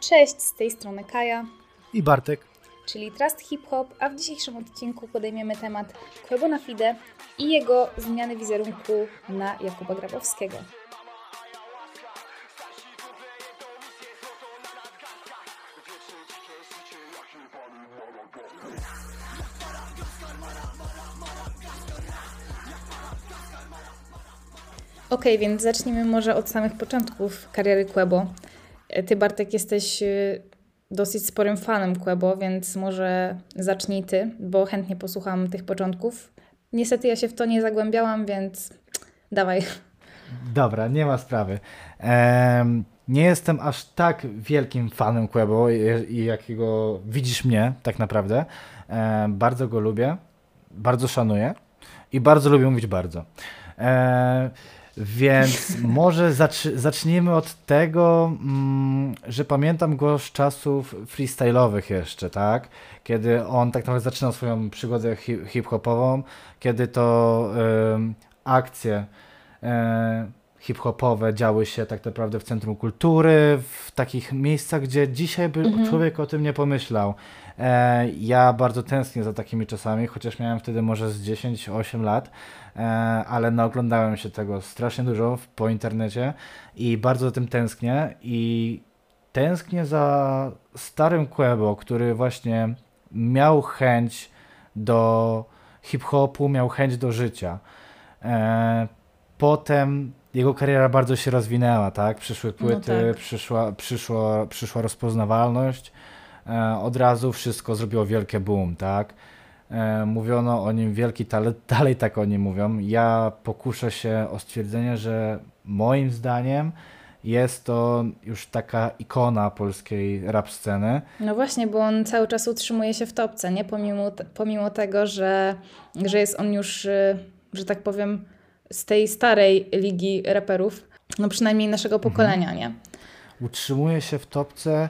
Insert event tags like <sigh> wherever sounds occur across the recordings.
Cześć, z tej strony Kaja, I Bartek. czyli Trust Hip Hop, a w dzisiejszym odcinku podejmiemy temat Quebo na Fide i jego zmiany wizerunku na Jakuba Grabowskiego. Okej, więc zacznijmy może od samych początków kariery Quebo. Ty, Bartek, jesteś y, dosyć sporym fanem Quebo, więc może zacznij ty, bo chętnie posłucham tych początków. Niestety ja się w to nie zagłębiałam, więc dawaj. Dobra, nie ma sprawy. Em, nie jestem aż tak wielkim fanem Quebo, jakiego widzisz mnie tak naprawdę. Bardzo go lubię, bardzo szanuję i bardzo lubię mówić bardzo. Więc może zacz, zacznijmy od tego, mm, że pamiętam go z czasów freestyle'owych jeszcze, tak? Kiedy on tak naprawdę zaczynał swoją przygodę hi- hip-hopową, kiedy to em, akcje e, hip-hopowe działy się tak naprawdę w Centrum Kultury, w takich miejscach, gdzie dzisiaj by Mhm. człowiek o tym nie pomyślał. E, ja bardzo tęsknię za takimi czasami, chociaż miałem wtedy może z 10-8 lat, ale naoglądałem się tego strasznie dużo po internecie i bardzo za tym tęsknię i tęsknię za starym Quebo, który właśnie miał chęć do hip-hopu, miał chęć do życia. E, potem jego kariera bardzo się rozwinęła, tak? Przyszły płyty, tak. przyszła, przyszła, przyszła rozpoznawalność. E, od razu wszystko zrobiło wielkie boom, tak? E, mówiono o nim wielki talent, <laughs> dalej tak o nim mówią. Ja pokuszę się o stwierdzenie, że moim zdaniem jest to już taka ikona polskiej rap sceny. No właśnie, bo on cały czas utrzymuje się w topce, nie? Pomimo, pomimo tego, że, że jest on już, y, że tak powiem, z tej starej ligi raperów, no przynajmniej naszego pokolenia, nie? utrzymuje się w topce,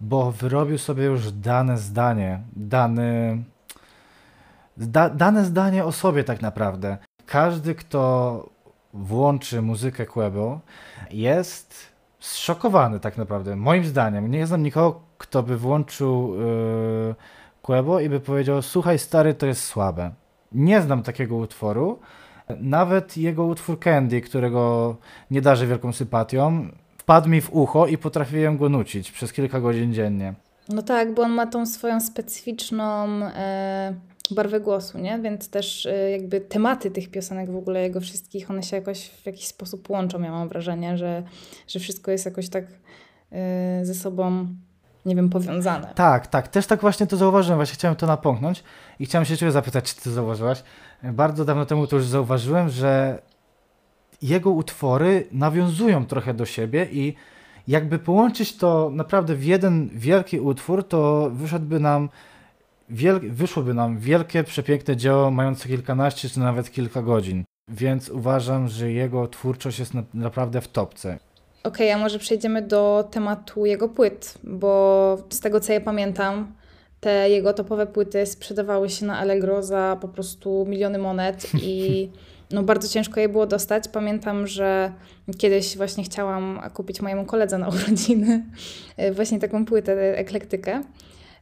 bo wyrobił sobie już dane zdanie, dany, da, dane zdanie o sobie tak naprawdę. Każdy, kto włączy muzykę Quebo, jest zszokowany tak naprawdę, moim zdaniem. Nie znam nikogo, kto by włączył yy, Quebo i by powiedział, słuchaj stary, to jest słabe. Nie znam takiego utworu. Nawet jego utwór Candy, którego nie darzę wielką sympatią, wpadł mi w ucho i potrafiłem go nucić przez kilka godzin dziennie. No tak, bo on ma tą swoją specyficzną e, barwę głosu, nie? Więc też e, jakby tematy tych piosenek w ogóle jego wszystkich, one się jakoś w jakiś sposób łączą. Ja mam wrażenie, że, że wszystko jest jakoś tak e, ze sobą, nie wiem, powiązane. Tak, tak, też tak właśnie to zauważyłem, właśnie chciałem to napomknąć i chciałem się Ciebie zapytać, czy Ty zauważyłaś. Bardzo dawno temu to już zauważyłem, że jego utwory nawiązują trochę do siebie i jakby połączyć to naprawdę w jeden wielki utwór, to wyszedłby nam wiel... wyszłoby nam wielkie, przepiękne dzieło mające kilkanaście czy nawet kilka godzin. Więc uważam, że jego twórczość jest na... naprawdę w topce. Okej, a może przejdziemy do tematu jego płyt, bo z tego co ja pamiętam, te jego topowe płyty sprzedawały się na Allegro za po prostu miliony monet <laughs> i no bardzo ciężko je było dostać. Pamiętam, że kiedyś właśnie chciałam kupić mojemu koledze na urodziny e, właśnie taką płytę, eklektykę.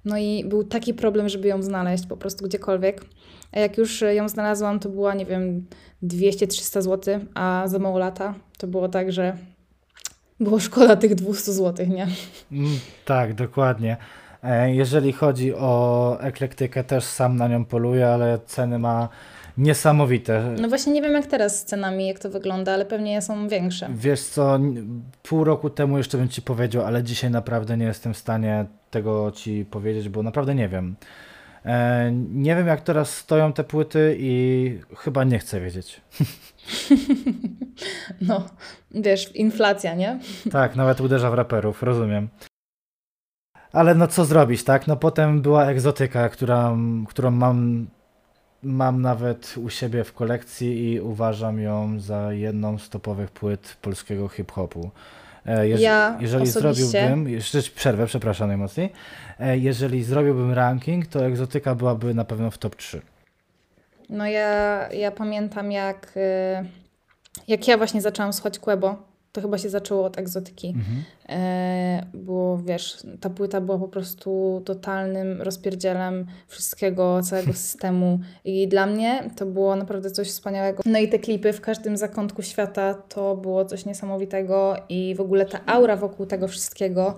No i był taki problem, żeby ją znaleźć po prostu gdziekolwiek. A jak już ją znalazłam, to była, nie wiem, 200-300 zł, a za mało lata to było tak, że było szkoda tych 200 zł, nie? Mm, tak, dokładnie. E, Jeżeli chodzi o eklektykę, też sam na nią poluję, ale ceny ma niesamowite. No właśnie nie wiem jak teraz z cenami, jak to wygląda, ale pewnie są większe. Wiesz co, pół roku temu jeszcze bym ci powiedział, ale dzisiaj naprawdę nie jestem w stanie tego ci powiedzieć, bo naprawdę nie wiem. E, nie wiem jak teraz stoją te płyty i chyba nie chcę wiedzieć. <laughs> No, wiesz, inflacja, nie? Tak, nawet uderza w raperów, rozumiem. Ale no co zrobić, tak? No potem była egzotyka, która, którą mam, mam nawet u siebie w kolekcji i uważam ją za jedną z topowych płyt polskiego hip-hopu. E, jeż- Ja jeżeli osobiście- zrobiłbym, jeszcze przerwę, przepraszam najmocniej, e, jeżeli zrobiłbym ranking, to egzotyka byłaby na pewno w top 3. No ja, ja pamiętam jak, y, jak ja właśnie zaczęłam słuchać Quebo, To chyba się zaczęło od egzotyki. Mhm. E, bo wiesz, ta płyta była po prostu totalnym rozpierdzielem wszystkiego, całego <laughs> systemu. I dla mnie to było naprawdę coś wspaniałego. No i te klipy w każdym zakątku świata to było coś niesamowitego i w ogóle ta aura wokół tego wszystkiego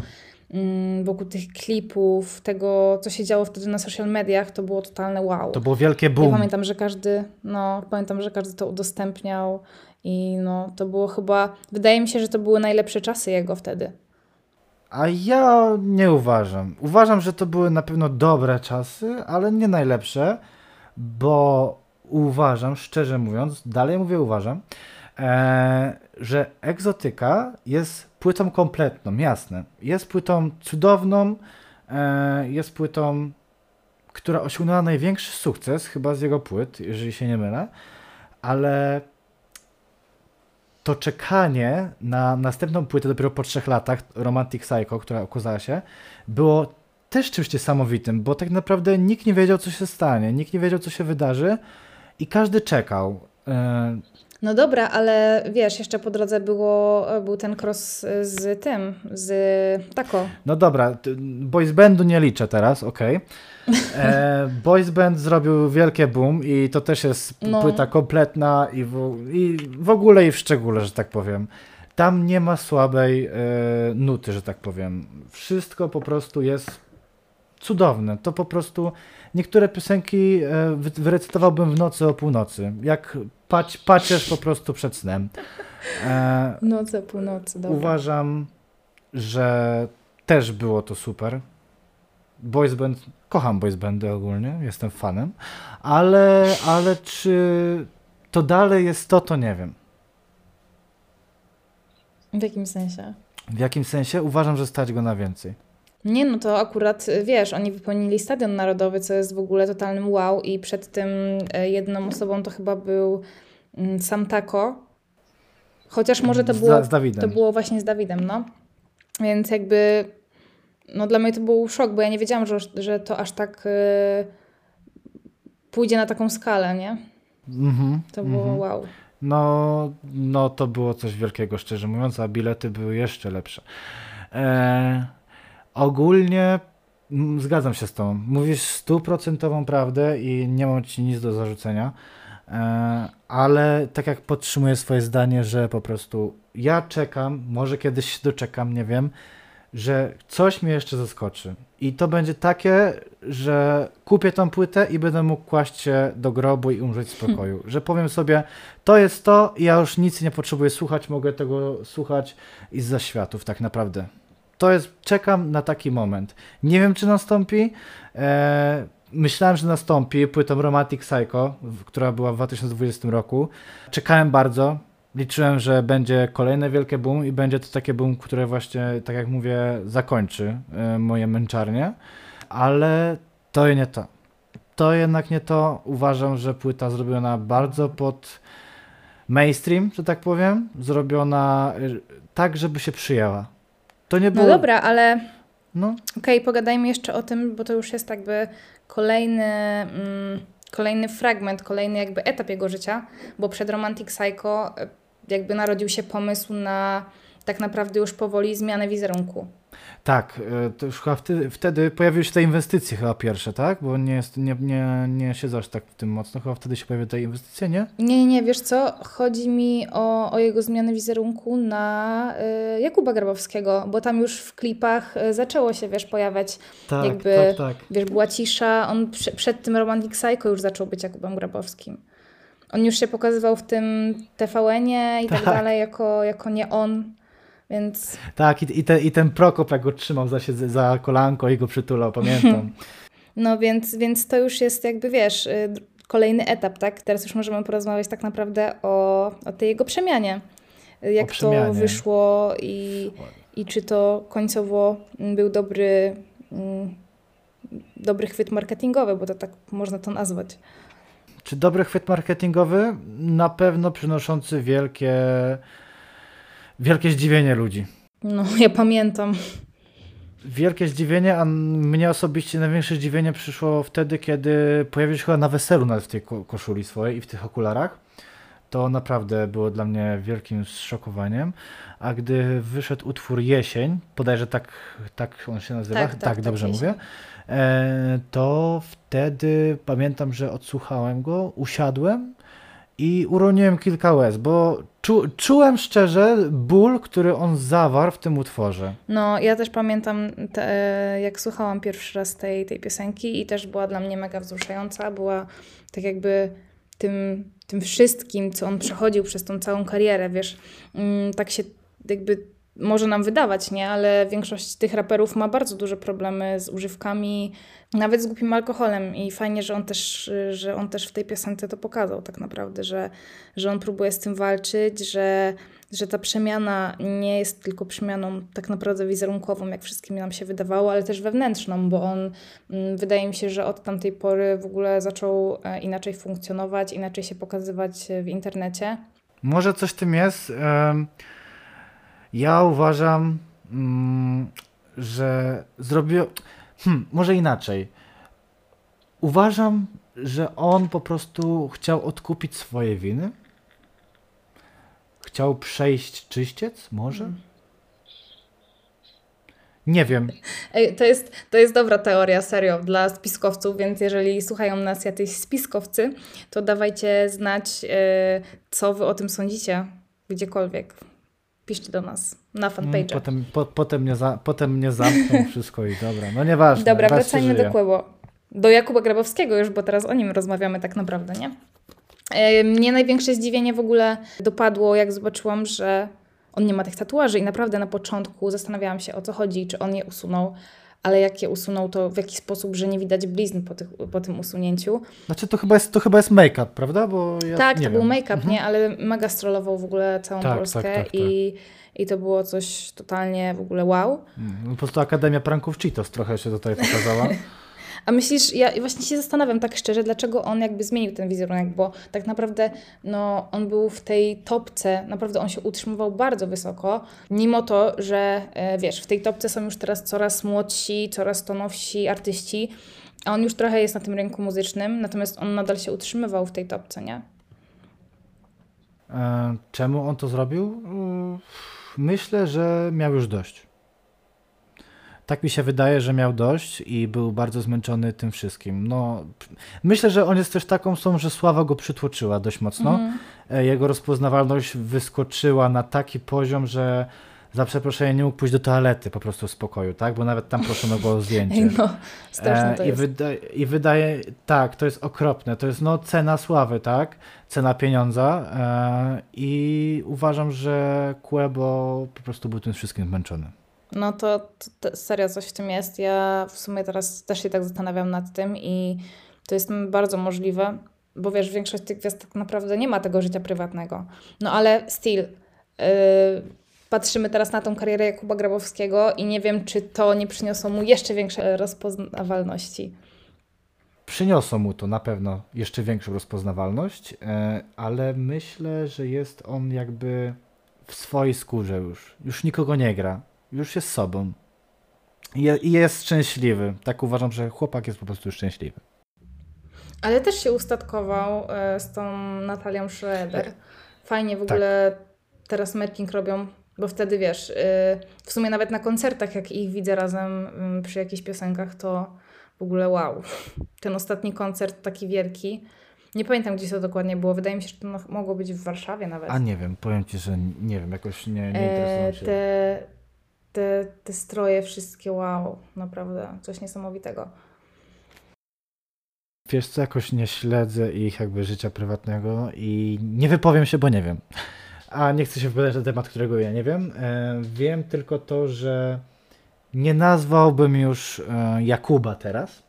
mm, wokół tych klipów, tego, co się działo wtedy na social mediach, to było totalne wow. To było wielkie boom. Ja pamiętam, że każdy, no, pamiętam, że każdy to udostępniał i no, to było chyba, wydaje mi się, że to były najlepsze czasy jego wtedy. A ja nie uważam. Uważam, że to były na pewno dobre czasy, ale nie najlepsze, bo uważam, szczerze mówiąc, dalej mówię uważam, e, że egzotyka jest płytą kompletną, jasne. Jest płytą cudowną, e, jest płytą, która osiągnęła największy sukces, chyba z jego płyt, jeżeli się nie mylę, ale to czekanie na następną płytę dopiero po trzech latach, Romantic Psycho, która okazała się, było też czymś niesamowitym, bo tak naprawdę nikt nie wiedział, co się stanie, nikt nie wiedział, co się wydarzy i każdy czekał. No dobra, ale wiesz, jeszcze po drodze było, był ten cross z tym, z Tako. No dobra, boys bandu nie liczę teraz, okej. Okay. <laughs> E, boys band zrobił wielkie boom i to też jest no. płyta kompletna i w, i w ogóle i w szczególe, że tak powiem. Tam nie ma słabej e, nuty, że tak powiem. Wszystko po prostu jest cudowne. To po prostu niektóre piosenki e, wyrecytowałbym w nocy o północy. Jak pać, pacierz po prostu przed snem. E, Noc o północy, dobra. Uważam, że też było to super. Boys band, kocham boys bandy ogólnie, jestem fanem, ale, ale czy to dalej jest to, to nie wiem. W jakim sensie? W jakim sensie? Uważam, że stać go na więcej. Nie, no to akurat, wiesz, oni wypełnili Stadion Narodowy, co jest w ogóle totalnym wow i przed tym e, jedną osobą to chyba był mm, sam Tako. Chociaż może to było, z, z to było właśnie z Dawidem, no. Więc jakby, no dla mnie to był szok, bo ja nie wiedziałam, że, że to aż tak y, pójdzie na taką skalę, nie? Mm-hmm, to było mm-hmm. wow. No, no to było coś wielkiego, szczerze mówiąc, a bilety były jeszcze lepsze. Eee, Ogólnie zgadzam się z tą. Mówisz stuprocentową prawdę i nie mam ci nic do zarzucenia, e, ale tak jak podtrzymuję swoje zdanie, że po prostu ja czekam, może kiedyś się doczekam, nie wiem, że coś mnie jeszcze zaskoczy. I to będzie takie, że kupię tą płytę i będę mógł kłaść się do grobu i umrzeć w spokoju. Że powiem sobie, to jest to ja już nic nie potrzebuję słuchać, mogę tego słuchać i z zaświatów tak naprawdę to jest, czekam na taki moment. Nie wiem, czy nastąpi. E, myślałem, że nastąpi płytą Romantic Psycho, która była w 2020 roku. Czekałem bardzo. Liczyłem, że będzie kolejne wielkie boom i będzie to takie boom, które właśnie, tak jak mówię, zakończy e, moje męczarnie. Ale to nie to. To jednak nie to. Uważam, że płyta zrobiona bardzo pod mainstream, że tak powiem. Zrobiona e, tak, żeby się przyjęła to nie no było... No dobra, ale no. okej, okay, pogadajmy jeszcze o tym, bo to już jest jakby kolejny, mm, kolejny fragment, kolejny jakby etap jego życia, bo przed Romantic Psycho e, jakby narodził się pomysł na tak naprawdę już powoli zmianę wizerunku. Tak, e, to już chyba wtedy, wtedy pojawiły się te inwestycje chyba pierwsze, tak? Bo nie, jest, nie, nie, nie siedzę aż tak w tym mocno, chyba wtedy się pojawiły te inwestycje, nie? Nie, nie, nie, wiesz co? Chodzi mi o, o jego zmianę wizerunku na y, Jakuba Grabowskiego, bo tam już w klipach y, zaczęło się, wiesz, pojawiać tak, jakby, tak, tak. wiesz, była cisza, on przed tym Romantic Psycho już zaczął być Jakubem Grabowskim. On już się pokazywał w tym TVN-ie i tak, tak dalej, jako, jako nie on. Więc... Tak, i, i, te, i ten Prokop, jak go trzymał za, za kolanko i go przytulał, pamiętam. <laughs> no więc, więc to już jest jakby, wiesz, y, kolejny etap, tak? Teraz już możemy porozmawiać tak naprawdę o, o tej jego przemianie. Jak przemianie. to wyszło i, i czy to końcowo był dobry, mm, dobry chwyt marketingowy, bo to tak można to nazwać. Czy dobry chwyt marketingowy? Na pewno przynoszący wielkie wielkie zdziwienie ludzi. No, ja pamiętam. Wielkie zdziwienie, a mnie osobiście największe zdziwienie przyszło wtedy, kiedy pojawił się chyba na weselu nawet w tej koszuli swojej i w tych okularach. to naprawdę było dla mnie wielkim zszokowaniem. A gdy wyszedł utwór Jesień, bodajże tak, tak on się nazywa, Tak, tak, tak, tak, dobrze Jesień. mówię, e, to wtedy pamiętam, że odsłuchałem go, usiadłem i uroniłem kilka łez, bo czu, czułem szczerze ból, który on zawarł w tym utworze. No, ja też pamiętam, te, jak słuchałam pierwszy raz tej, tej piosenki i też była dla mnie mega wzruszająca. Była tak jakby tym, tym wszystkim, co on przechodził przez tą całą karierę, wiesz, mm, tak się jakby może nam wydawać, nie? Ale większość tych raperów ma bardzo duże problemy z używkami, nawet z głupim alkoholem i fajnie, że on też, że on też w tej piosence to pokazał tak naprawdę, że, że on próbuje z tym walczyć, że, że ta przemiana nie jest tylko przemianą tak naprawdę wizerunkową, jak wszystkim nam się wydawało, ale też wewnętrzną, bo on mm, wydaje mi się, że od tamtej pory w ogóle zaczął e, inaczej funkcjonować, inaczej się pokazywać w internecie. Może coś tym jest. Em, Ja uważam, mm, że zrobił. Hmm, może inaczej. Uważam, że on po prostu chciał odkupić swoje winy. Chciał przejść czyściec, może? Nie wiem. Ej, to, jest, to jest dobra teoria, serio, dla spiskowców, więc jeżeli słuchają nas jacyś spiskowcy, to dawajcie znać, e, co wy o tym sądzicie, gdziekolwiek. Piszcie do nas na Mm, fanpage. Potem, po, potem, mnie za, potem mnie zamkną <laughs> wszystko i dobra. No nieważne. Dobra, wracajmy do Kłębo. Do Jakuba Grabowskiego już, bo teraz o nim rozmawiamy tak naprawdę, nie? Mnie największe zdziwienie w ogóle dopadło, jak zobaczyłam, że on nie ma tych tatuaży i naprawdę na początku zastanawiałam się o co chodzi, czy on je usunął, ale jak je usunął, to w jaki sposób, że nie widać blizn po, tych, po tym usunięciu. Znaczy to chyba jest, to chyba jest make-up, prawda? Bo ja tak, to był wiem. make-up, Mhm. nie? Ale mega strollował w ogóle całą Tak, Polskę tak, tak, tak. I, i to było coś totalnie w ogóle wow. Mm, Po prostu Akademia Pranków Cheetos trochę się tutaj pokazała. <laughs> A myślisz, ja właśnie się zastanawiam tak szczerze, dlaczego on jakby zmienił ten wizerunek, bo tak naprawdę no, on był w tej topce, naprawdę on się utrzymywał bardzo wysoko, mimo to, że e, wiesz, w tej topce są już teraz coraz młodsi, coraz to nowsi artyści, a on już trochę jest na tym rynku muzycznym, natomiast on nadal się utrzymywał w tej topce, nie? E, Czemu on to zrobił? Mm, Myślę, że miał już dość. Tak mi się wydaje, że miał dość i był bardzo zmęczony tym wszystkim. No, myślę, że on jest też taką osobą, że sława go przytłoczyła dość mocno. E, Jego rozpoznawalność wyskoczyła na taki poziom, że za przeproszeniem nie mógł pójść do toalety po prostu w spokoju, tak? Bo nawet tam proszono go o zdjęcie. <laughs> No, straszne to E, I, jest. wyda I wydaje, tak, to jest okropne. To jest no, cena sławy, tak? Cena pieniądza. E, I uważam, że Quebo po prostu był tym wszystkim zmęczony. No to, to, serio coś w tym jest. Ja w sumie teraz też się tak zastanawiam nad tym i to jest bardzo możliwe, bo wiesz, większość tych gwiazd tak naprawdę nie ma tego życia prywatnego. No ale still, yy, patrzymy teraz na tą karierę Jakuba Grabowskiego i nie wiem, czy to nie przyniosło mu jeszcze większej rozpoznawalności. Przyniosło mu to na pewno jeszcze większą rozpoznawalność, e, ale myślę, że jest on jakby w swojej skórze już. Już nikogo nie gra. Już jest sobą. I je- I jest szczęśliwy. Tak uważam, że chłopak jest po prostu szczęśliwy. Ale też się ustatkował e, z tą Natalią Schroeder. Fajnie w Tak. ogóle teraz merking robią, bo wtedy wiesz, y, w sumie nawet na koncertach, jak ich widzę razem mm, przy jakichś piosenkach, to w ogóle wow. Ten ostatni koncert taki wielki. Nie pamiętam, gdzie to dokładnie było. Wydaje mi się, że to mo- mogło być w Warszawie nawet. A nie wiem, powiem ci, że nie wiem, jakoś nie, nie E, interesuję się. te, te, te stroje wszystkie, wow, naprawdę coś niesamowitego. Wiesz co, jakoś nie śledzę ich jakby życia prywatnego i nie wypowiem się, bo nie wiem. A nie chcę się wypowiadać na temat, którego ja nie wiem. E, wiem tylko to, że nie nazwałbym już e, Jakuba teraz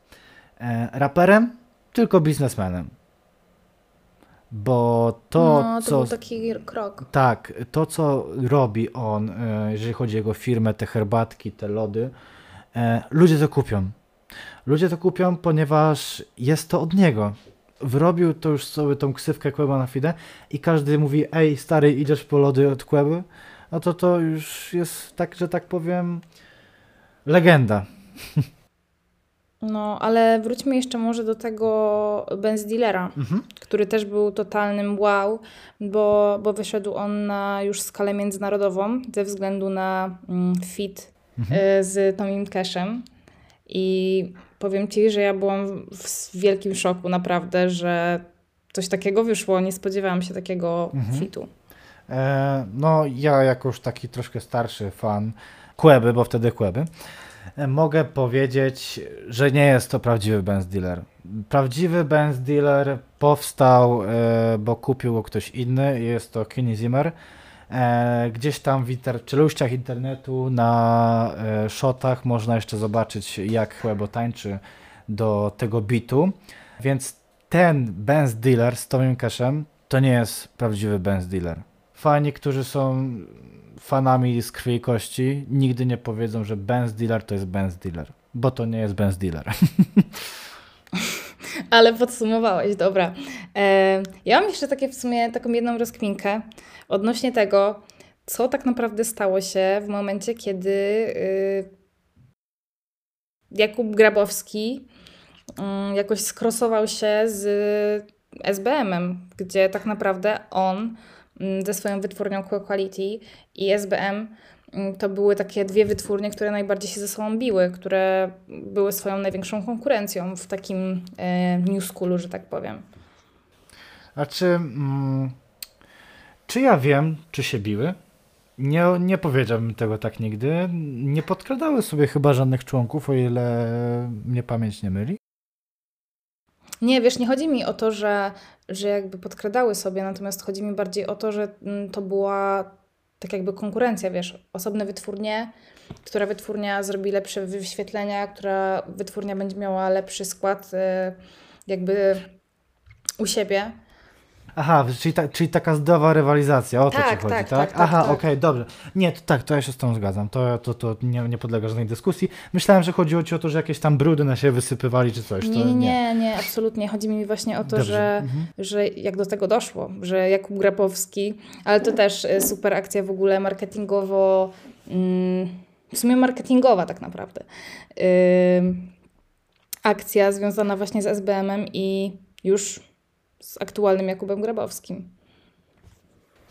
e, raperem, tylko biznesmenem. Bo to, no, to co był taki krok. Tak, to co robi on, e, jeżeli chodzi o jego firmę, te herbatki, te lody, e, ludzie to kupią. Ludzie to kupią, ponieważ jest to od niego. Wyrobił to już sobie tą ksywkę Kłęba na fide i każdy mówi, ej stary, idziesz po lody od Kłęby? No to to już jest tak, że tak powiem, legenda. <laughs> No, ale wróćmy jeszcze może do tego Benz Dealera, mhm. który też był totalnym wow, bo, bo wyszedł on na już skalę międzynarodową ze względu na mm, fit mhm. Y, z Tomim Cashem. I powiem Ci, że ja byłam w wielkim szoku naprawdę, że coś takiego wyszło. Nie spodziewałam się takiego mhm. fitu. E, no ja jako już taki troszkę starszy fan Kłeby, bo wtedy Kłeby, mogę powiedzieć, że nie jest to prawdziwy Benz Dealer. Prawdziwy Benz Dealer powstał, e, bo kupił go ktoś inny, jest to Kenny Zimmer. E, gdzieś tam w inter czeluściach internetu na e, shotach można jeszcze zobaczyć, jak Chłebo tańczy do tego bitu. Więc ten Benz Dealer z Tomim Cashem to nie jest prawdziwy Benz Dealer. Fani, którzy są fanami z krwi i kości, nigdy nie powiedzą, że Benz Dealer to jest Benz Dealer, bo to nie jest Benz Dealer. <laughs> Ale podsumowałeś, dobra. Ja mam jeszcze takie w sumie taką jedną rozkminkę odnośnie tego, co tak naprawdę stało się w momencie, kiedy y, Jakub Grabowski y, jakoś skrosował się z SBM-em, gdzie tak naprawdę on ze swoją wytwórnią Quality i SBM Mm, to były takie dwie wytwórnie, które najbardziej się ze sobą biły, które były swoją największą konkurencją w takim e, new schoolu, że tak powiem. A czy, mm, czy ja wiem, czy się biły? Nie, nie powiedziałbym tego tak nigdy. Nie podkradały sobie chyba żadnych członków, o ile mnie pamięć nie myli. Nie, wiesz, nie chodzi mi o to, że, że jakby podkradały sobie, natomiast chodzi mi bardziej o to, że mm, to była tak jakby konkurencja, wiesz, osobne wytwórnie, która wytwórnia zrobi lepsze wyświetlenia, która wytwórnia będzie miała lepszy skład y, jakby u siebie. Aha, czyli, ta, czyli taka zdrowa rywalizacja, o to tak, ci chodzi, tak? tak? tak Aha, tak, okej, okay, dobrze. Nie, to tak, to ja się z tą zgadzam, to, to, to nie, nie podlega żadnej dyskusji. Myślałem, że chodziło ci o to, że jakieś tam brudy na siebie wysypywali czy coś. Nie, nie, nie, nie, absolutnie. Chodzi mi właśnie o to, że, mhm. że jak do tego doszło, że Jakub Grabowski, ale to też y, super akcja w ogóle marketingowo, mm, w sumie marketingowa tak naprawdę. Akcja związana właśnie z SBM-em i już z aktualnym Jakubem Grabowskim.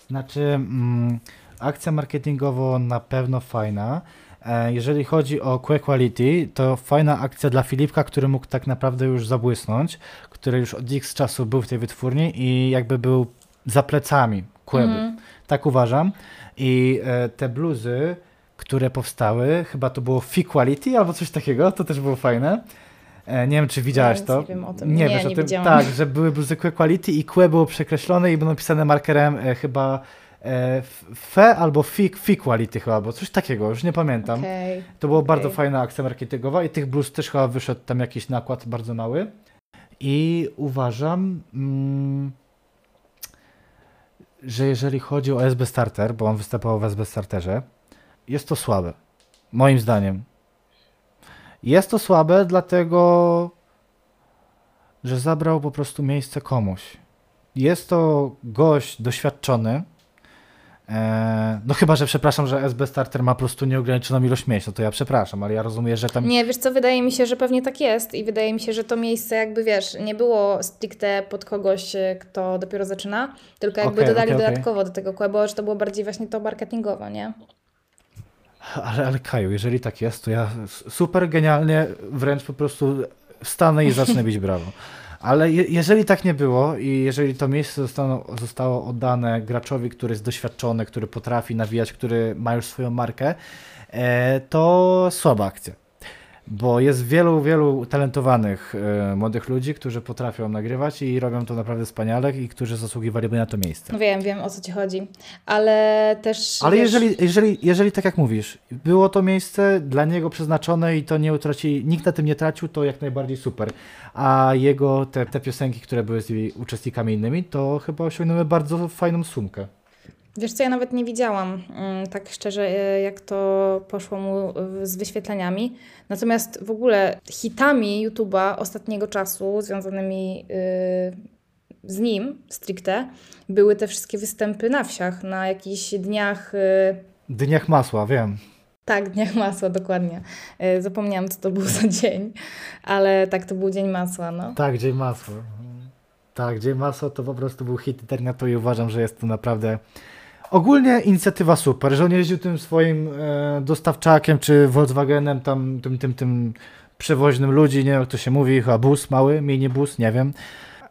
Znaczy, mm, akcja marketingowo na pewno fajna. E, jeżeli chodzi o Que Quality, to fajna akcja dla Filipka, który mógł tak naprawdę już zabłysnąć, który już od x czasu był w tej wytwórni i jakby był za plecami Quebu. Mm. Tak uważam. I e, te bluzy, które powstały, chyba to było Fi Quality albo coś takiego, to też było fajne. E, nie wiem, czy widziałaś to. Nie wiem o tym. Nie, nie wiesz nie o tym. Widziałam. Tak, że były bluzy Quality i Q było przekreślone i będą pisane markerem e, chyba e, Fe albo fi, fi Quality chyba, bo coś takiego, już nie pamiętam. Okay. To była okay. bardzo fajna akcja marketingowa i tych bluz też chyba wyszedł tam jakiś nakład bardzo mały. I uważam, mm, że jeżeli chodzi o SB Starter, bo on występował w SB Starterze, jest to słabe. Moim zdaniem. Jest to słabe, dlatego że zabrał po prostu miejsce komuś. Jest to gość doświadczony. Eee, no chyba, że przepraszam, że SB Starter ma po prostu nieograniczoną ilość miejsc, no to ja przepraszam, ale ja rozumiem, że tam... Nie, wiesz co, wydaje mi się, że pewnie tak jest i wydaje mi się, że to miejsce jakby, wiesz, nie było stricte pod kogoś, e, kto dopiero zaczyna, tylko jakby okay, dodali okay, dodatkowo okay. do tego kłębo, że to było bardziej właśnie to marketingowo, nie? Ale, ale Kaju, jeżeli tak jest, to ja super genialnie, wręcz po prostu wstanę i zacznę bić brawo. Ale je, jeżeli tak nie było i jeżeli to miejsce zostało, zostało oddane graczowi, który jest doświadczony, który potrafi nawijać, który ma już swoją markę, e, to słaba akcja bo jest wielu, wielu talentowanych y, młodych ludzi, którzy potrafią nagrywać i robią to naprawdę wspaniale i którzy zasługiwaliby na to miejsce. No wiem, wiem o co ci chodzi, ale też... Ale wiesz... jeżeli, jeżeli, jeżeli tak jak mówisz, było to miejsce dla niego przeznaczone i to nie utraci, nikt na tym nie tracił, to jak najbardziej super. A jego te, te piosenki, które były z uczestnikami innymi, to chyba osiągnęły bardzo fajną sumkę. Wiesz co, ja nawet nie widziałam, mm, tak szczerze, e, jak to poszło mu z wyświetleniami. Natomiast w ogóle hitami YouTube'a ostatniego czasu, związanymi y, z nim stricte, były te wszystkie występy na wsiach, na jakichś dniach. Dniach masła, wiem. Tak, Dniach Masła, dokładnie. E, zapomniałam, co to był za dzień, ale tak, to był Dzień Masła, no. Tak, Dzień Masła. Tak, Dzień Masła to po prostu był hit internetu i uważam, że jest to naprawdę ogólnie inicjatywa super, że on jeździł tym swoim e, dostawczakiem czy Volkswagenem, tam tym, tym, tym przewoźnym ludzi, nie wiem jak to się mówi, chyba bus mały, minibus, nie wiem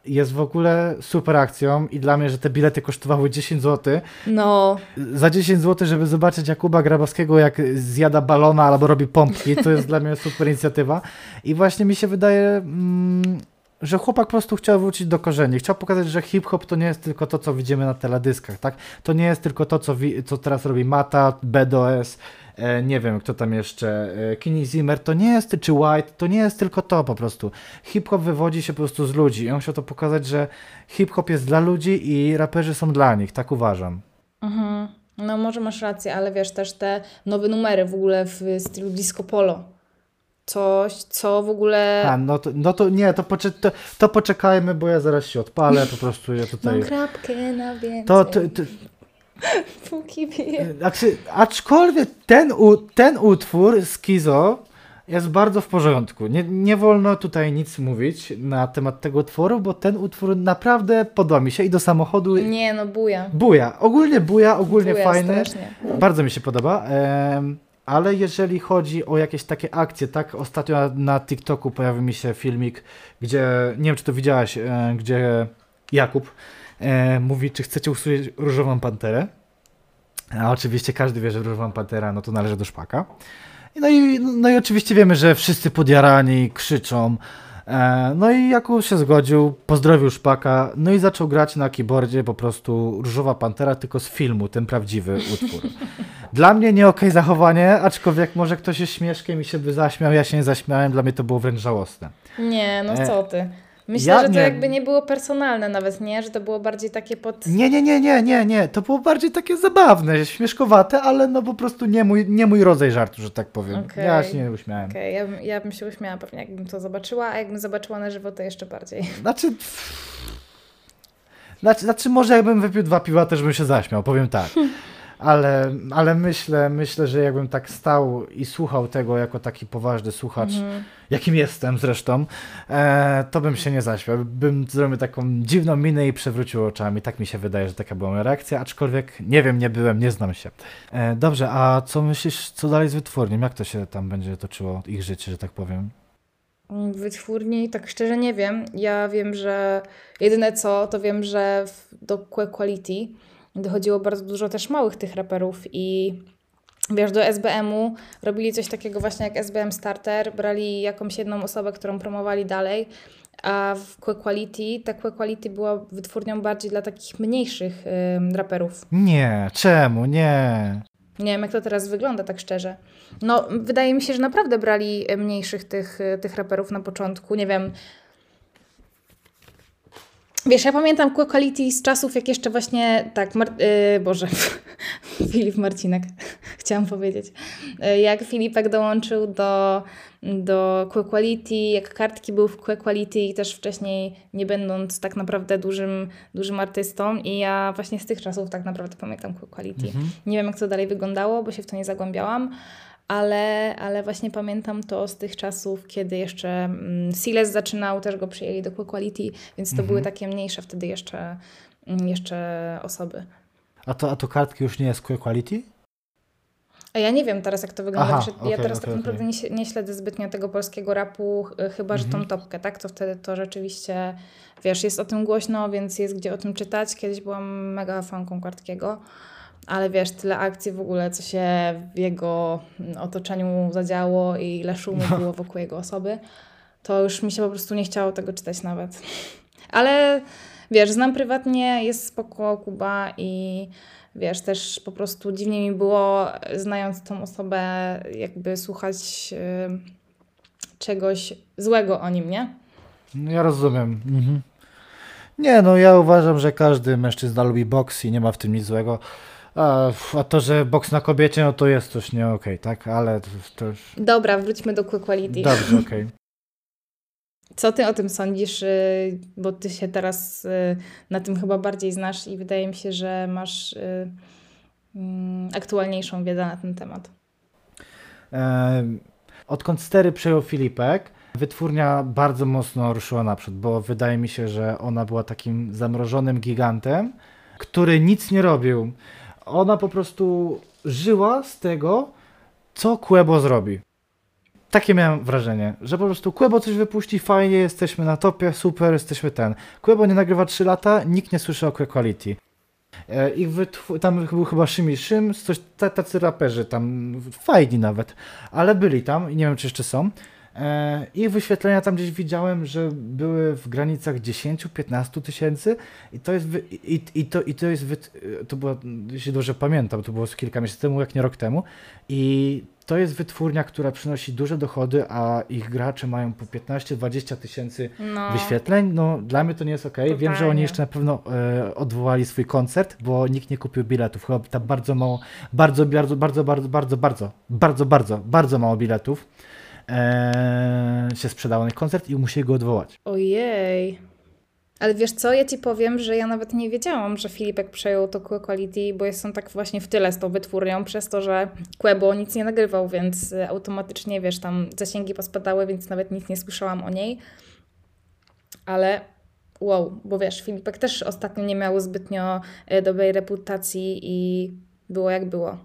jest w ogóle super akcją i dla mnie, że te bilety kosztowały 10 zł. No. Za 10 zł, żeby zobaczyć Jakuba Grabowskiego, jak zjada balona albo robi pompki, to jest dla mnie super inicjatywa. I właśnie mi się wydaje, mm, że chłopak po prostu chciał wrócić do korzeni. Chciał pokazać, że hip-hop to nie jest tylko to, co widzimy na teledyskach, tak? To nie jest tylko to, co, co teraz robi Mata, BDOS, E, nie wiem kto tam jeszcze, e, Zimmer, to nie jest, czy White, to nie jest tylko to po prostu. Hip-hop wywodzi się po prostu z ludzi i on chciał to pokazać, że hip-hop jest dla ludzi i raperzy są dla nich, tak uważam. Mhm. No może masz rację, ale wiesz, też te nowe numery w ogóle w stylu disco polo. Coś, co w ogóle... A, no to, no to nie, to, pocze to, to poczekajmy, bo ja zaraz się odpalę, po prostu ja tutaj... Mam krapkę na więcej. To, to, to, <laughs> Póki bije. Znaczy, aczkolwiek ten, u, ten utwór Skizo jest bardzo w porządku. Nie, nie wolno tutaj nic mówić na temat tego utworu, bo ten utwór naprawdę podoba mi się i do samochodu. Nie, no buja. Buja. Ogólnie buja, ogólnie buja fajny. Strasznie. Bardzo mi się podoba. Ehm, ale jeżeli chodzi o jakieś takie akcje, tak ostatnio na, TikToku pojawił mi się filmik, gdzie, nie wiem czy to widziałaś, e, gdzie Jakub e, mówi, czy chcecie usłyszeć Różową Panterę. A oczywiście każdy wie, że Różową Pantera no to należy do Szpaka. No i, no i oczywiście wiemy, że wszyscy podjarani krzyczą. E, no i Jakub się zgodził, pozdrowił Szpaka, no i zaczął grać na keyboardzie po prostu Różowa Pantera, tylko z filmu, ten prawdziwy utwór. <laughs> Dla mnie nie okej okay zachowanie, aczkolwiek może ktoś jest śmieszkiem i się by zaśmiał, ja się nie zaśmiałem, dla mnie to było wręcz żałosne. Nie, no co ty. Myślę, ja, że to nie. jakby nie było personalne nawet, nie? Że to było bardziej takie pod... Nie, nie, nie, nie, nie, nie. To było bardziej takie zabawne, śmieszkowate, ale no po prostu nie mój, nie mój rodzaj żartu, że tak powiem. Okay. Ja się nie uśmiałem. Okej, okay. ja, ja bym się uśmiała pewnie, jakbym to zobaczyła, a jakbym zobaczyła na żywo, to jeszcze bardziej. <laughs> Znaczy... Znaczy, znaczy może jakbym wypił dwa piwa, też bym się zaśmiał, powiem tak. Ale, ale myślę, myślę, że jakbym tak stał i słuchał tego jako taki poważny słuchacz, mm. jakim jestem zresztą, e, to bym się nie zaśmiał. Bym zrobił taką dziwną minę i przewrócił oczami. Tak mi się wydaje, że taka była moja reakcja, aczkolwiek nie wiem, nie byłem, nie znam się. E, dobrze, a co myślisz, co dalej z wytwórnią? Jak to się tam będzie toczyło, ich życie, że tak powiem? Wytwórni, tak szczerze nie wiem. Ja wiem, że jedyne co, to wiem, że do Quality dochodziło bardzo dużo też małych tych raperów i wiesz, do SBM-u robili coś takiego właśnie jak SBM Starter, brali jakąś jedną osobę, którą promowali dalej, a w Quick Quality, ta Quick Quality była wytwórnią bardziej dla takich mniejszych y, raperów. Nie, czemu? Nie. Nie wiem, jak to teraz wygląda, tak szczerze. No, wydaje mi się, że naprawdę brali mniejszych tych, tych raperów na początku. Nie wiem, Wiesz, ja pamiętam Quality z czasów, jak jeszcze właśnie, tak, Mar yy, Boże, <laughs> Filip Marcinek, <laughs> chciałam powiedzieć. Yy, jak Filipek dołączył do, do Quality, jak kartki był w Quality i też wcześniej nie będąc tak naprawdę dużym, dużym artystą i ja właśnie z tych czasów tak naprawdę pamiętam Quality. Mhm. Nie wiem, jak to dalej wyglądało, bo się w to nie zagłębiałam, ale, ale właśnie pamiętam to z tych czasów, kiedy jeszcze mm, Siles zaczynał, też go przyjęli do Quality, więc to mhm. były takie mniejsze wtedy jeszcze, mm, jeszcze osoby. A to, a to kartki już nie jest Quality? A ja nie wiem teraz, jak to wygląda. Aha, ja teraz okay, tak naprawdę okay. nie, nie, śledzę zbytnio tego polskiego rapu, chyba że mhm. tą topkę, tak? To wtedy to rzeczywiście, wiesz, jest o tym głośno, więc jest gdzie o tym czytać. Kiedyś byłam mega fanką Kartkiego ale wiesz, tyle akcji w ogóle, co się w jego otoczeniu zadziało i ile szumu no. było wokół jego osoby, to już mi się po prostu nie chciało tego czytać nawet. <laughs> Ale wiesz, znam prywatnie, jest spoko Kuba i wiesz, też po prostu dziwnie mi było, znając tą osobę, jakby słuchać yy, czegoś złego o nim, nie? No, ja rozumiem. Mhm. Nie, no ja uważam, że każdy mężczyzna lubi boks i nie ma w tym nic złego. A, to, że boks na kobiecie, no to jest coś nie okej, okay, tak? Ale to, już... Dobra, wróćmy do Quick Quality. Dobrze, okej. Okay. <laughs> Co ty o tym sądzisz? Y, bo ty się teraz y, na tym chyba bardziej znasz i wydaje mi się, że masz y, mm, aktualniejszą wiedzę na ten temat. Odkąd stery przejął Filipek, wytwórnia bardzo mocno ruszyła naprzód, bo wydaje mi się, że ona była takim zamrożonym gigantem, który nic nie robił. Ona po prostu żyła z tego, co Quebo zrobi. Takie miałem wrażenie, że po prostu Quebo coś wypuści, fajnie, jesteśmy na topie, super, jesteśmy ten. Quebo nie nagrywa 3 lata, nikt nie słyszy o Que Quality. E, ich tam był chyba Szymi Szym, coś, tacy raperzy tam, fajni nawet, ale byli tam i nie wiem, czy jeszcze są. E, ich wyświetlenia tam gdzieś widziałem, że były w granicach 10-15 tysięcy i to jest, i, i, to, i to jest, wy, to było, jeśli dobrze pamiętam, to było kilka miesięcy temu, jak nie rok temu i to jest wytwórnia, która przynosi duże dochody, a ich gracze mają po 15-20 tysięcy no. wyświetleń. No, dla mnie to nie jest ok. Totalnie. Wiem, że oni jeszcze na pewno e, odwołali swój koncert, bo nikt nie kupił biletów. Chyba tam bardzo mało, bardzo, bardzo, bardzo, bardzo, bardzo, bardzo, bardzo, bardzo, bardzo mało biletów e, się sprzedało na koncert i musieli go odwołać. Ojej. Ale wiesz co, ja ci powiem, że ja nawet nie wiedziałam, że Filipek przejął to Quality, bo jestem tak właśnie w tyle z tą wytwórnią, przez to, że Quebo nic nie nagrywał, więc automatycznie, wiesz, tam zasięgi pospadały, więc nawet nic nie słyszałam o niej. Ale wow, bo wiesz, Filipek też ostatnio nie miał zbytnio e, dobrej reputacji i było jak było.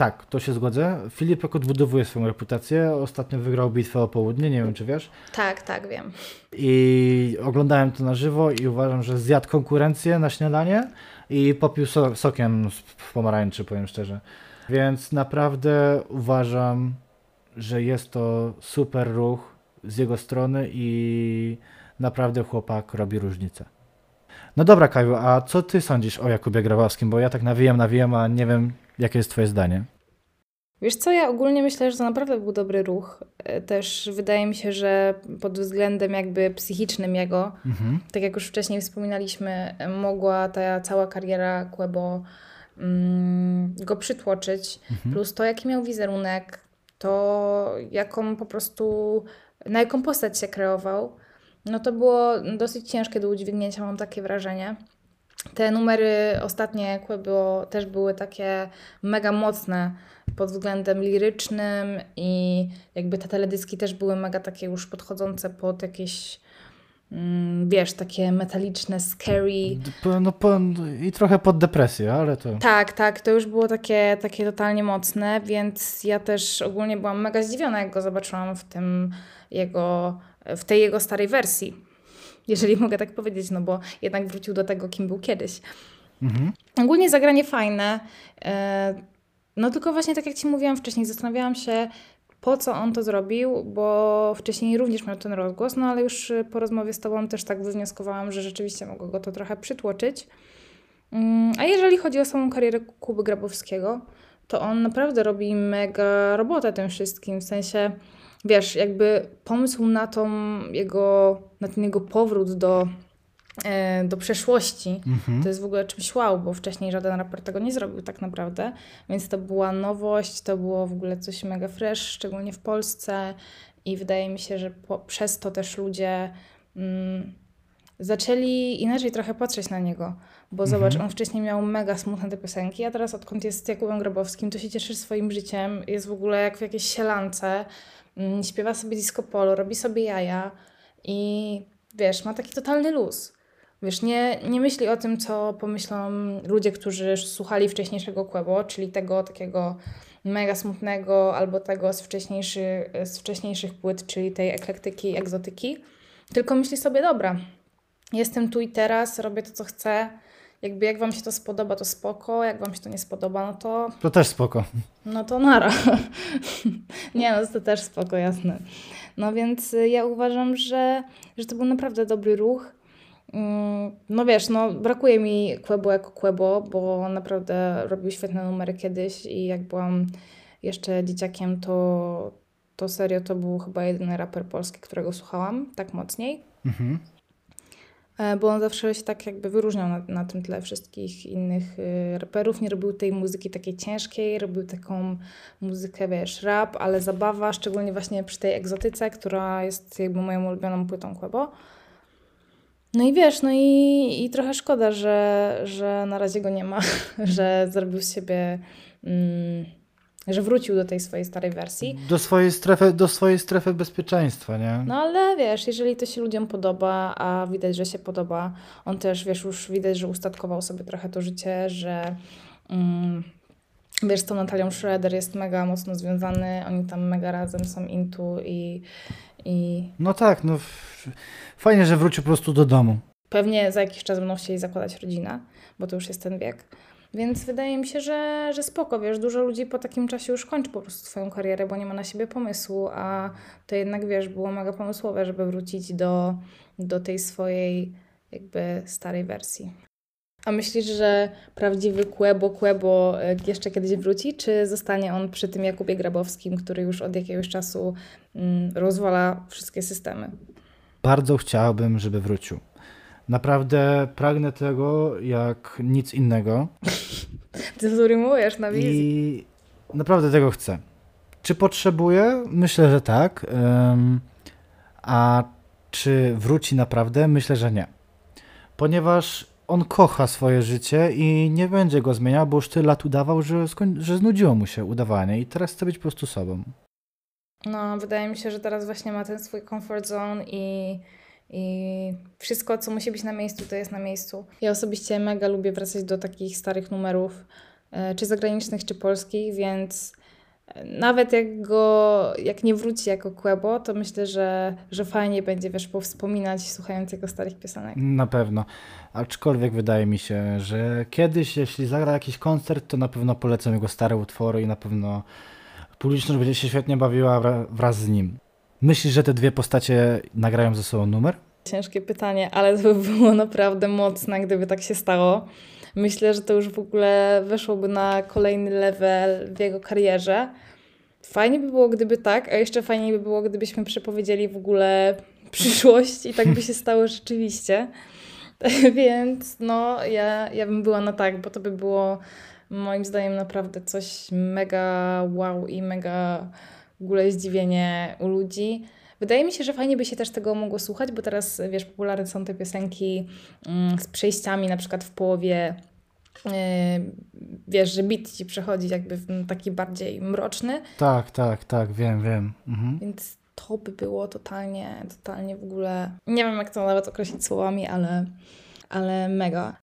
Tak, to się zgodzę. Filip odbudowuje swoją reputację. Ostatnio wygrał bitwę o południe, nie wiem czy wiesz. Tak, tak, wiem. I oglądałem to na żywo i uważam, że zjadł konkurencję na śniadanie i popił so sokiem z pomarańczy, powiem szczerze. Więc naprawdę uważam, że jest to super ruch z jego strony i naprawdę chłopak robi różnicę. No dobra, Kaju, a co ty sądzisz o Jakubie Grabowskim? Bo ja tak nawijam, nawijam, a nie wiem, Jakie jest Twoje zdanie? Wiesz co, ja ogólnie myślę, że to naprawdę był dobry ruch. E, też wydaje mi się, że pod względem jakby psychicznym jego, mhm. tak jak już wcześniej wspominaliśmy, mogła ta cała kariera Quebo mm, go przytłoczyć. Mhm. Plus to, jaki miał wizerunek, to jaką po prostu, na jaką postać się kreował, no to było dosyć ciężkie do udźwignięcia, mam takie wrażenie. Te numery ostatnie było, też były takie mega mocne pod względem lirycznym i jakby te teledyski też były mega takie już podchodzące pod jakieś mm, wiesz, takie metaliczne, scary. No, po, I trochę pod depresję, ale to... Tak, tak, to już było takie, takie totalnie mocne, więc ja też ogólnie byłam mega zdziwiona, jak go zobaczyłam w tym jego, w tej jego starej wersji jeżeli mogę tak powiedzieć, no bo jednak wrócił do tego, kim był kiedyś. Mhm. Ogólnie zagranie fajne. E, no tylko właśnie tak jak Ci mówiłam wcześniej, zastanawiałam się, po co on to zrobił, bo wcześniej również miał ten rozgłos, no ale już po rozmowie z Tobą też tak wywnioskowałam, że rzeczywiście mogło go to trochę przytłoczyć. Mm, a jeżeli chodzi o samą karierę Kuby Grabowskiego, to on naprawdę robi mega robotę tym wszystkim, w sensie wiesz, jakby pomysł na tą jego, na ten jego powrót do, e, do przeszłości, mhm. to jest w ogóle czymś wow, bo wcześniej żaden raper tego nie zrobił tak naprawdę, więc to była nowość, to było w ogóle coś mega fresh, szczególnie w Polsce i wydaje mi się, że po, przez to też ludzie mm, zaczęli inaczej trochę patrzeć na niego, bo mhm. zobacz, on wcześniej miał mega smutne te piosenki, a teraz odkąd jest Jakubem Grabowskim, to się cieszy swoim życiem, jest w ogóle jak w jakiejś sielance, śpiewa sobie disco polo, robi sobie jaja i wiesz, ma taki totalny luz. Wiesz, nie, nie myśli o tym, co pomyślą ludzie, którzy słuchali wcześniejszego Quebo, czyli tego takiego mega smutnego albo tego z, wcześniejszy, z wcześniejszych płyt, czyli tej eklektyki, egzotyki. Tylko myśli sobie, dobra, jestem tu i teraz, robię to, co chcę, jakby jak Wam się to spodoba, to spoko, jak Wam się to nie spodoba, no to... To też spoko. No to nara. <laughs> nie, no to też spoko, jasne. No więc y, ja uważam, że, że to był naprawdę dobry ruch. Mm, no wiesz, no brakuje mi Quebo jako Quebo, bo naprawdę robił świetne numery kiedyś i jak byłam jeszcze dzieciakiem, to, to serio to był chyba jedyny raper polski, którego słuchałam tak mocniej. Mhm. E, bo on zawsze się tak jakby wyróżniał na, na tym tle wszystkich innych y, raperów. Nie robił tej muzyki takiej ciężkiej, robił taką muzykę, wiesz, rap, ale zabawa, szczególnie właśnie przy tej egzotyce, która jest jakby moją ulubioną płytą Quebo. No i wiesz, no i, i trochę szkoda, że, że na razie go nie ma, <laughs> że zrobił z siebie mm, że wrócił do tej swojej starej wersji. Do swojej strefy, do swojej strefy bezpieczeństwa, nie? No ale wiesz, jeżeli to się ludziom podoba, a widać, że się podoba, on też, wiesz, już widać, że ustatkował sobie trochę to życie, że mm, wiesz, tą Natalią Schroeder jest mega mocno związany, oni tam mega razem są intu i, i No tak, no fajnie, że wrócił po prostu do domu. pewnie za jakiś czas będą chcieli zakładać rodzinę, bo to już jest ten wiek. Więc wydaje mi się, że, że spoko, wiesz, dużo ludzi po takim czasie już kończy po prostu swoją karierę, bo nie ma na siebie pomysłu, a to jednak, wiesz, było mega pomysłowe, żeby wrócić do, do tej swojej jakby starej wersji. A myślisz, że prawdziwy Kłebo Kłebo e, jeszcze kiedyś wróci, czy zostanie on przy tym Jakubie Grabowskim, który już od jakiegoś czasu mm, rozwala wszystkie systemy? Bardzo chciałbym, żeby wrócił. Naprawdę pragnę tego jak nic innego Ty tu rymujesz na wizji. i naprawdę tego chcę. Czy potrzebuję? Myślę, że tak. A czy wróci naprawdę? Myślę, że nie. Ponieważ on kocha swoje życie i nie będzie go zmieniał, bo już tyle lat udawał, że, że znudziło mu się udawanie i teraz chce być po prostu sobą. No, wydaje mi się, że teraz właśnie ma ten swój comfort zone i, i wszystko, co musi być na miejscu, to jest na miejscu. Ja osobiście mega lubię wracać do takich starych numerów, e, czy zagranicznych, czy polskich, więc e, nawet jak go, jak nie wróci jako Quebo, to myślę, że, że fajnie będzie, wiesz, powspominać słuchając jego starych piosenek. Na pewno. Aczkolwiek wydaje mi się, że kiedyś, jeśli zagra jakiś koncert, to na pewno polecą jego stare utwory i na pewno publiczność będzie się świetnie bawiła wra- wraz z nim. Myślisz, że te dwie postacie nagrają ze sobą numer? Ciężkie pytanie, ale to by było naprawdę mocne, gdyby tak się stało. Myślę, że to już w ogóle weszłoby na kolejny level w jego karierze. Fajnie by było, gdyby tak, a jeszcze fajniej by było, gdybyśmy przepowiedzieli w ogóle <laughs> przyszłość i tak by się stało rzeczywiście. <laughs> Więc no, ja, ja bym była na tak, bo to by było moim zdaniem naprawdę coś mega wow i mega w ogóle zdziwienie u ludzi. Wydaje mi się, że fajnie by się też tego mogło słuchać, bo teraz, wiesz, popularne są te piosenki mm, z przejściami, na przykład w połowie, yy, wiesz, że beat ci przechodzi jakby w taki bardziej mroczny, Tak, tak, tak, wiem, wiem. Mhm. więc to by było totalnie, totalnie w ogóle, nie wiem jak to nawet określić słowami, ale, ale mega.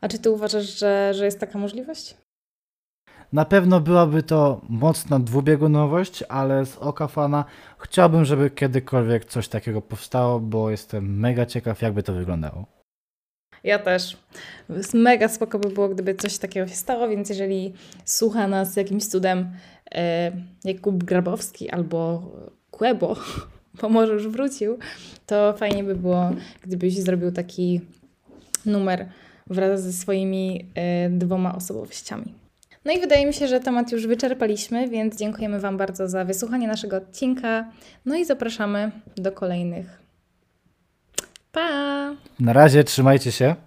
A czy ty uważasz, że, że jest taka możliwość? Na pewno byłaby to mocna dwubiegunowość, ale z oka fana chciałbym, żeby kiedykolwiek coś takiego powstało, bo jestem mega ciekaw, jakby to wyglądało. Ja też. Mega spoko by było, gdyby coś takiego się stało, więc jeżeli słucha nas jakimś cudem e, Jakub Grabowski albo Kłebo, <laughs> bo może już wrócił, to fajnie by było, gdybyś zrobił taki numer wraz ze swoimi e, dwoma osobowościami. No i wydaje mi się, że temat już wyczerpaliśmy, więc dziękujemy Wam bardzo za wysłuchanie naszego odcinka. No i zapraszamy do kolejnych. Pa! Na razie, trzymajcie się.